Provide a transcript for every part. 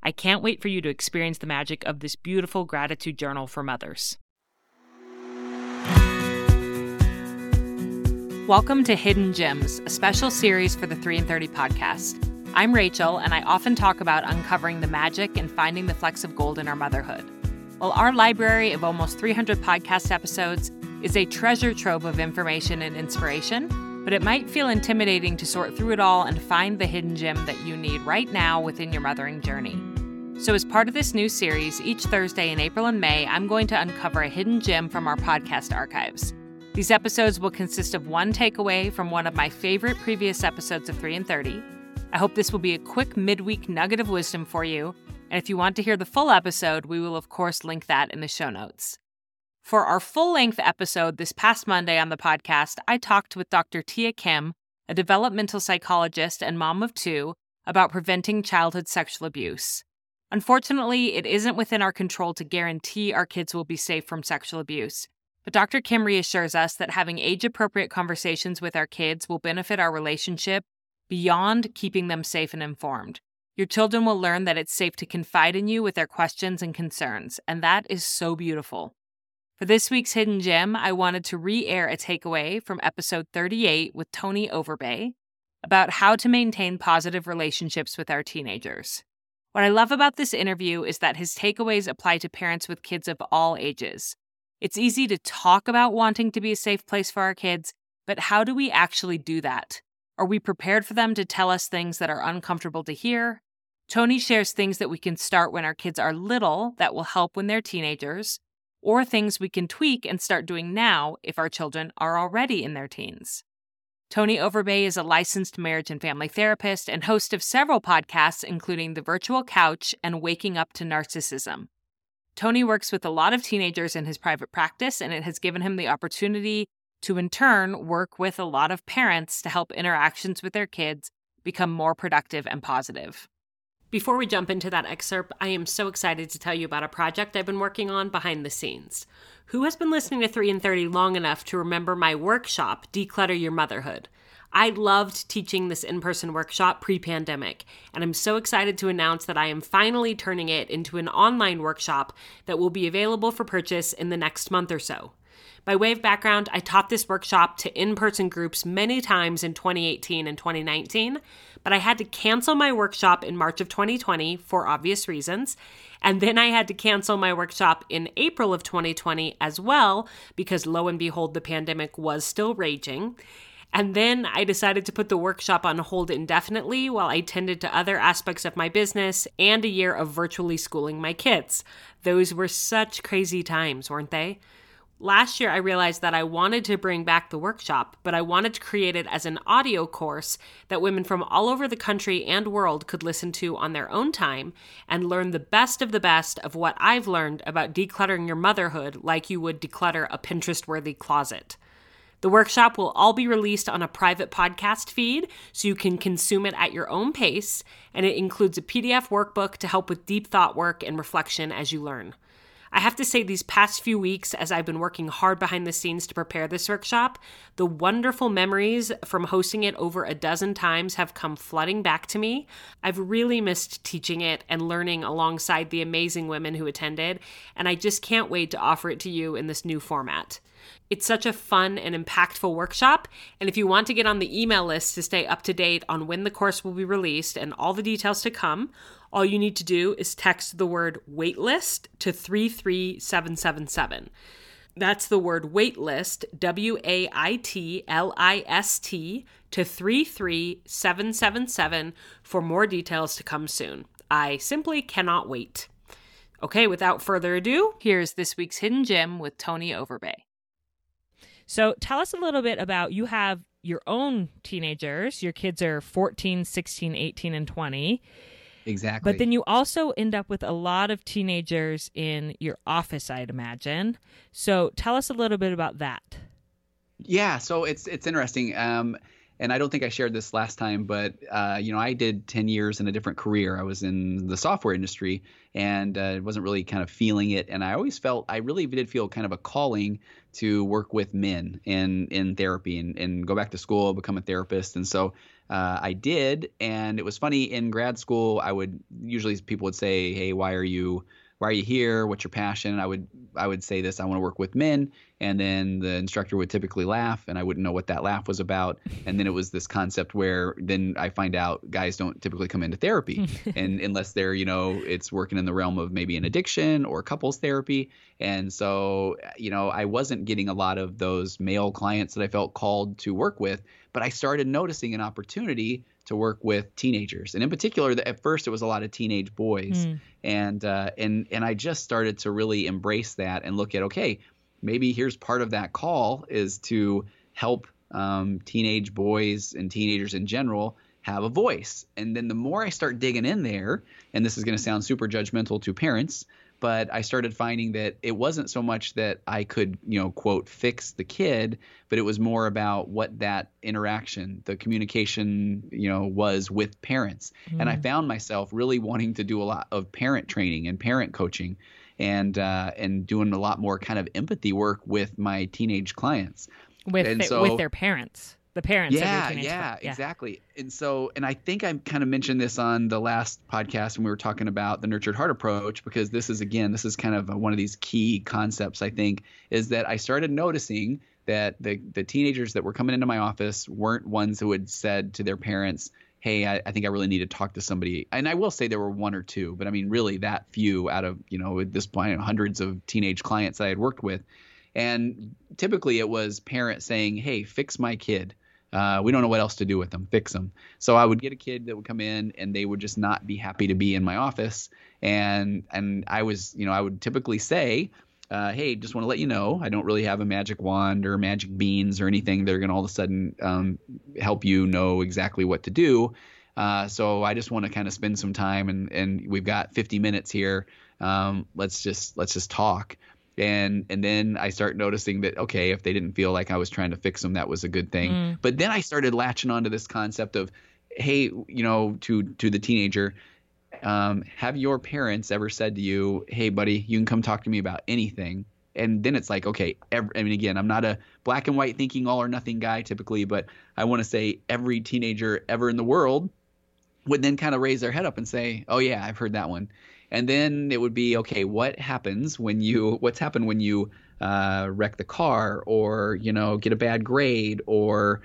I can't wait for you to experience the magic of this beautiful gratitude journal for mothers. Welcome to Hidden Gems, a special series for the 3 in 30 podcast. I'm Rachel, and I often talk about uncovering the magic and finding the flecks of gold in our motherhood. While our library of almost 300 podcast episodes is a treasure trove of information and inspiration, but it might feel intimidating to sort through it all and find the hidden gem that you need right now within your mothering journey. So, as part of this new series, each Thursday in April and May, I'm going to uncover a hidden gem from our podcast archives. These episodes will consist of one takeaway from one of my favorite previous episodes of 3 in 30 I hope this will be a quick midweek nugget of wisdom for you. And if you want to hear the full episode, we will, of course, link that in the show notes. For our full length episode this past Monday on the podcast, I talked with Dr. Tia Kim, a developmental psychologist and mom of two, about preventing childhood sexual abuse. Unfortunately, it isn't within our control to guarantee our kids will be safe from sexual abuse. But Dr. Kim reassures us that having age appropriate conversations with our kids will benefit our relationship beyond keeping them safe and informed. Your children will learn that it's safe to confide in you with their questions and concerns, and that is so beautiful. For this week's Hidden Gem, I wanted to re air a takeaway from episode 38 with Tony Overbay about how to maintain positive relationships with our teenagers. What I love about this interview is that his takeaways apply to parents with kids of all ages. It's easy to talk about wanting to be a safe place for our kids, but how do we actually do that? Are we prepared for them to tell us things that are uncomfortable to hear? Tony shares things that we can start when our kids are little that will help when they're teenagers, or things we can tweak and start doing now if our children are already in their teens. Tony Overbay is a licensed marriage and family therapist and host of several podcasts, including The Virtual Couch and Waking Up to Narcissism. Tony works with a lot of teenagers in his private practice, and it has given him the opportunity to in turn work with a lot of parents to help interactions with their kids become more productive and positive. Before we jump into that excerpt, I am so excited to tell you about a project I've been working on behind the scenes. Who has been listening to 3 in 30 long enough to remember my workshop, Declutter Your Motherhood? I loved teaching this in person workshop pre pandemic, and I'm so excited to announce that I am finally turning it into an online workshop that will be available for purchase in the next month or so. By way of background, I taught this workshop to in person groups many times in 2018 and 2019, but I had to cancel my workshop in March of 2020 for obvious reasons. And then I had to cancel my workshop in April of 2020 as well, because lo and behold, the pandemic was still raging. And then I decided to put the workshop on hold indefinitely while I tended to other aspects of my business and a year of virtually schooling my kids. Those were such crazy times, weren't they? Last year, I realized that I wanted to bring back the workshop, but I wanted to create it as an audio course that women from all over the country and world could listen to on their own time and learn the best of the best of what I've learned about decluttering your motherhood like you would declutter a Pinterest worthy closet. The workshop will all be released on a private podcast feed so you can consume it at your own pace, and it includes a PDF workbook to help with deep thought work and reflection as you learn. I have to say, these past few weeks, as I've been working hard behind the scenes to prepare this workshop, the wonderful memories from hosting it over a dozen times have come flooding back to me. I've really missed teaching it and learning alongside the amazing women who attended, and I just can't wait to offer it to you in this new format. It's such a fun and impactful workshop. And if you want to get on the email list to stay up to date on when the course will be released and all the details to come, All you need to do is text the word waitlist to 33777. That's the word waitlist, W A I T L I S T, to 33777 for more details to come soon. I simply cannot wait. Okay, without further ado, here's this week's Hidden Gem with Tony Overbay. So tell us a little bit about you have your own teenagers. Your kids are 14, 16, 18, and 20. Exactly. But then you also end up with a lot of teenagers in your office, I'd imagine. So tell us a little bit about that. Yeah, so it's it's interesting. Um, and I don't think I shared this last time, but uh, you know, I did 10 years in a different career. I was in the software industry and uh, wasn't really kind of feeling it. And I always felt I really did feel kind of a calling to work with men in in therapy and, and go back to school, become a therapist. And so uh, I did. And it was funny in grad school. I would usually people would say, "Hey, why are you?" Why are you here? What's your passion? I would I would say this. I want to work with men, and then the instructor would typically laugh, and I wouldn't know what that laugh was about. And then it was this concept where then I find out guys don't typically come into therapy, and unless they're you know it's working in the realm of maybe an addiction or couples therapy. And so you know I wasn't getting a lot of those male clients that I felt called to work with, but I started noticing an opportunity to work with teenagers, and in particular, at first it was a lot of teenage boys, mm. and uh, and and I just started to really embrace that and look at okay, maybe here's part of that call is to help um, teenage boys and teenagers in general have a voice, and then the more I start digging in there, and this is going to sound super judgmental to parents, but I started finding that it wasn't so much that I could, you know, quote, fix the kid, but it was more about what that interaction, the communication, you know, was with parents. Mm. And I mm. found myself really wanting to do a lot of parent training and parent coaching and uh, and doing a lot more kind of empathy work with my teenage clients. With, the, so, with their parents the parents. Yeah, yeah, yeah, exactly. And so, and I think I kind of mentioned this on the last podcast when we were talking about the nurtured heart approach, because this is again, this is kind of one of these key concepts. I think is that I started noticing that the the teenagers that were coming into my office weren't ones who had said to their parents, "Hey, I, I think I really need to talk to somebody." And I will say there were one or two, but I mean, really that few out of you know at this point hundreds of teenage clients I had worked with. And typically it was parents saying, "Hey, fix my kid." Uh, we don't know what else to do with them. Fix them. So I would get a kid that would come in, and they would just not be happy to be in my office. And and I was, you know, I would typically say, uh, "Hey, just want to let you know, I don't really have a magic wand or magic beans or anything that are going to all of a sudden um, help you know exactly what to do." Uh, so I just want to kind of spend some time, and and we've got 50 minutes here. Um, let's just let's just talk and and then I start noticing that okay, if they didn't feel like I was trying to fix them, that was a good thing. Mm. But then I started latching onto this concept of, hey, you know, to to the teenager, um, have your parents ever said to you, hey, buddy, you can come talk to me about anything? And then it's like, okay, every, I mean, again, I'm not a black and white thinking all or nothing guy typically, but I want to say every teenager ever in the world would then kind of raise their head up and say, oh yeah, I've heard that one and then it would be okay what happens when you what's happened when you uh, wreck the car or you know get a bad grade or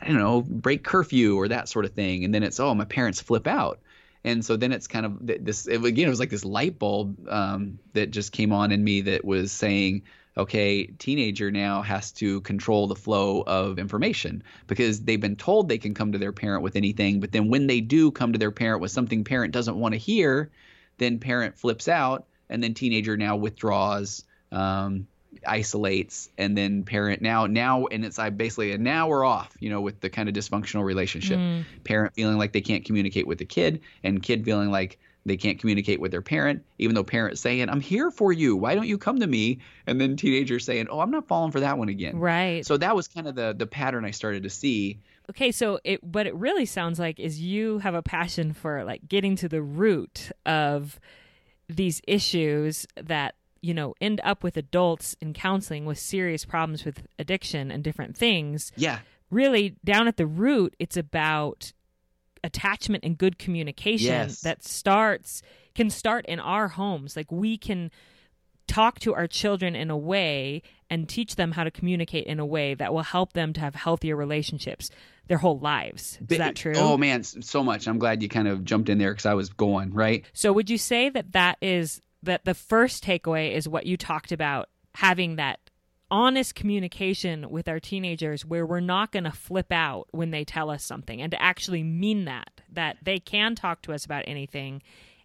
i don't know break curfew or that sort of thing. And then it's oh my parents flip out. And so then it's kind of this it, again it was like this light bulb um, that just came on in me that was saying okay teenager now has to control the flow of information because they've been told they can come to their parent with anything. But then when they do come to their parent with something parent doesn't want to hear then parent flips out, and then teenager now withdraws, um, isolates, and then parent now now and it's I basically and now we're off, you know, with the kind of dysfunctional relationship. Mm. Parent feeling like they can't communicate with the kid, and kid feeling like they can't communicate with their parent, even though parents saying, I'm here for you. Why don't you come to me? And then teenagers saying, Oh, I'm not falling for that one again. Right. So that was kind of the the pattern I started to see. Okay, so it what it really sounds like is you have a passion for like getting to the root of these issues that you know end up with adults in counseling with serious problems with addiction and different things. Yeah. Really down at the root it's about attachment and good communication yes. that starts can start in our homes. Like we can talk to our children in a way and teach them how to communicate in a way that will help them to have healthier relationships their whole lives. Is that true? Oh man, so much. I'm glad you kind of jumped in there because I was going right. So would you say that that is that the first takeaway is what you talked about having that honest communication with our teenagers where we're not going to flip out when they tell us something and to actually mean that that they can talk to us about anything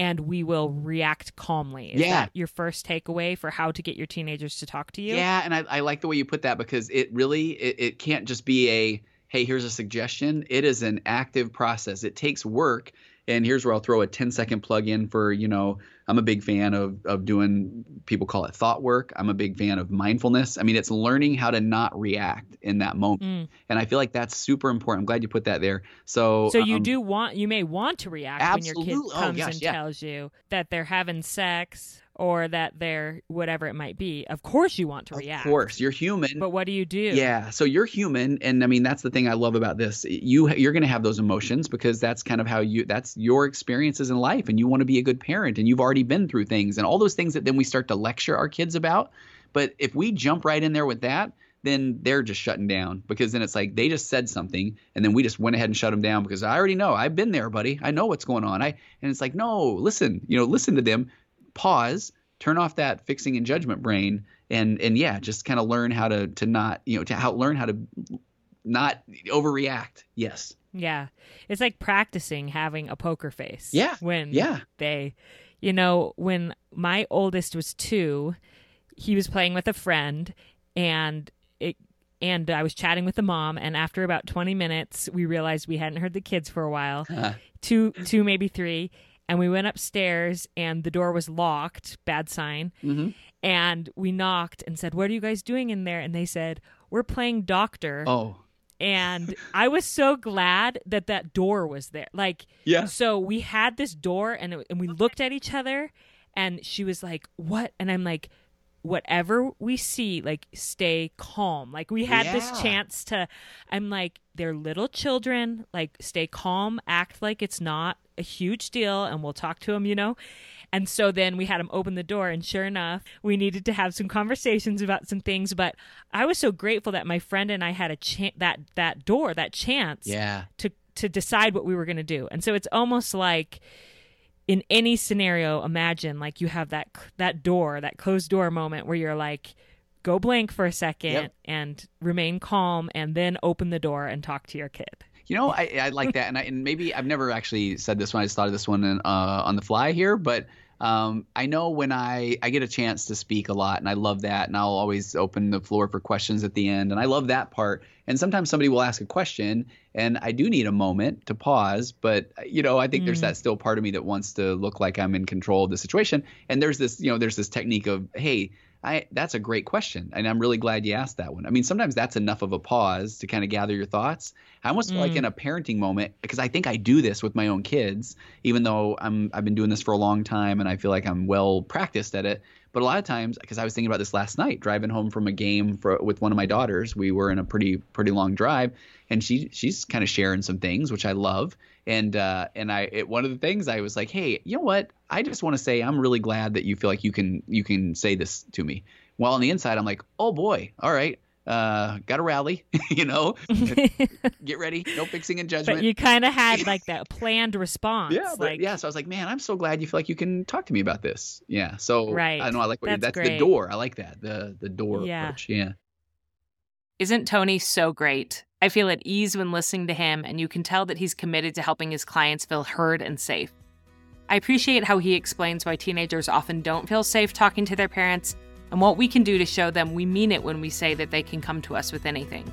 and we will react calmly. Is Yeah. that your first takeaway for how to get your teenagers to talk to you? Yeah, and I, I like the way you put that because it really it, it can't just be a hey here's a suggestion. It is an active process. It takes work. And here's where I'll throw a 10 second plug in for you know I'm a big fan of of doing people call it thought work. I'm a big fan of mindfulness. I mean it's learning how to not react in that moment. Mm. And I feel like that's super important. I'm glad you put that there. So So you um, do want you may want to react when your kid Absolutely. Oh, comes gosh, and yeah. tells you that they're having sex or that they're whatever it might be. Of course you want to Of react. Of course, you're human. But what do you do? Yeah, so you're human, and I mean that's the thing I love about this. You you're going to have those emotions because that's kind of how you that's your experiences in life, and you want to be a good parent, and you've already been through things, and all those things that then we start to lecture our kids about. But if we jump right in there with that, then they're just shutting down because then it's like they just said something, and then we just went ahead and shut them down because I already know I've been there, buddy. I know what's going on. I and it's like no, listen, you know, listen to them, pause, turn off that fixing and judgment brain and and yeah just kind of learn how to to not you know to how learn how to not overreact yes Yeah. It's like practicing having a poker face. Yeah. When Yeah. they, you know, when my oldest was two, he was playing with a friend and it, and I was chatting with the mom. And after about 20 minutes, we realized we hadn't heard the kids for a while Uh, two, two, maybe three. And we went upstairs and the door was locked, bad sign. mhm. And we knocked and said, What are you guys doing in there? And they said, We're playing doctor oh and I was so glad that that door was there. Like, yeah so we had this door, and it, and we looked at each other, and she was like, "What?" And I'm like, "Whatever we see, like, stay calm." Like we had this chance to. I'm like, they're little children. Like, stay calm, act like it's not a huge deal, and we'll talk to him, You know. And so then we had him open the door, and sure enough, we needed to have some conversations about some things. But I was so grateful that my friend and I had a chance that that door, that chance, yeah to to decide what we were going to do. And so it's almost like in any scenario, imagine like you have that that door, that closed door moment where you're like, go blank for a second Yep. and remain calm, and then open the door and talk to your kid. You know, I, I like that, and, I, and maybe I've never actually said this one. I just thought of this one in, uh, on the fly here, but um, I know when I I get a chance to speak a lot, and I love that, and I'll always open the floor for questions at the end, and I love that part. And sometimes somebody will ask a question, and I do need a moment to pause, but you know, I think there's Mm. that still part of me that wants to look like I'm in control of the situation. And there's this, you know, there's this technique of, hey, I that's a great question, and I'm really glad you asked that one. I mean, sometimes that's enough of a pause to kind of gather your thoughts. I almost feel like Mm. in a parenting moment because I think I do this with my own kids, even though I'm I've been doing this for a long time and I feel like I'm well practiced at it. But a lot of times, because I was thinking about this last night, driving home from a game for, with one of my daughters, we were in a pretty pretty long drive, and she she's kind of sharing some things which I love, and uh, and I it, one of the things I was like, hey, you know what? I just want to say I'm really glad that you feel like you can you can say this to me. While on the inside, I'm like, oh boy, all right, uh, got to rally, you know, get ready, no fixing and judgment. but you kind of had like that planned response. Yeah, but like, yeah. So I was like, man, I'm so glad you feel like you can talk to me about this. Yeah. So Right. I know I like what That's that's the door. I like that the the door Yeah. approach. Yeah. Isn't Tony so great? I feel at ease when listening to him, and you can tell that he's committed to helping his clients feel heard and safe. I appreciate how he explains why teenagers often don't feel safe talking to their parents and what we can do to show them we mean it when we say that they can come to us with anything.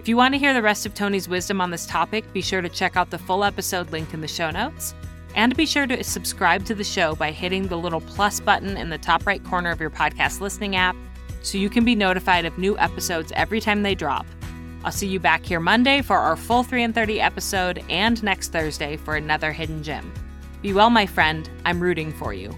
If you want to hear the rest of Tony's wisdom on this topic, be sure to check out the full episode linked in the show notes. And be sure to subscribe to the show by hitting the little plus button in the top right corner of your podcast listening app so you can be notified of new episodes every time they drop. I'll see you back here Monday for our full 3 in 30 episode and next Thursday for another hidden gem. Be well, my friend. I'm rooting for you.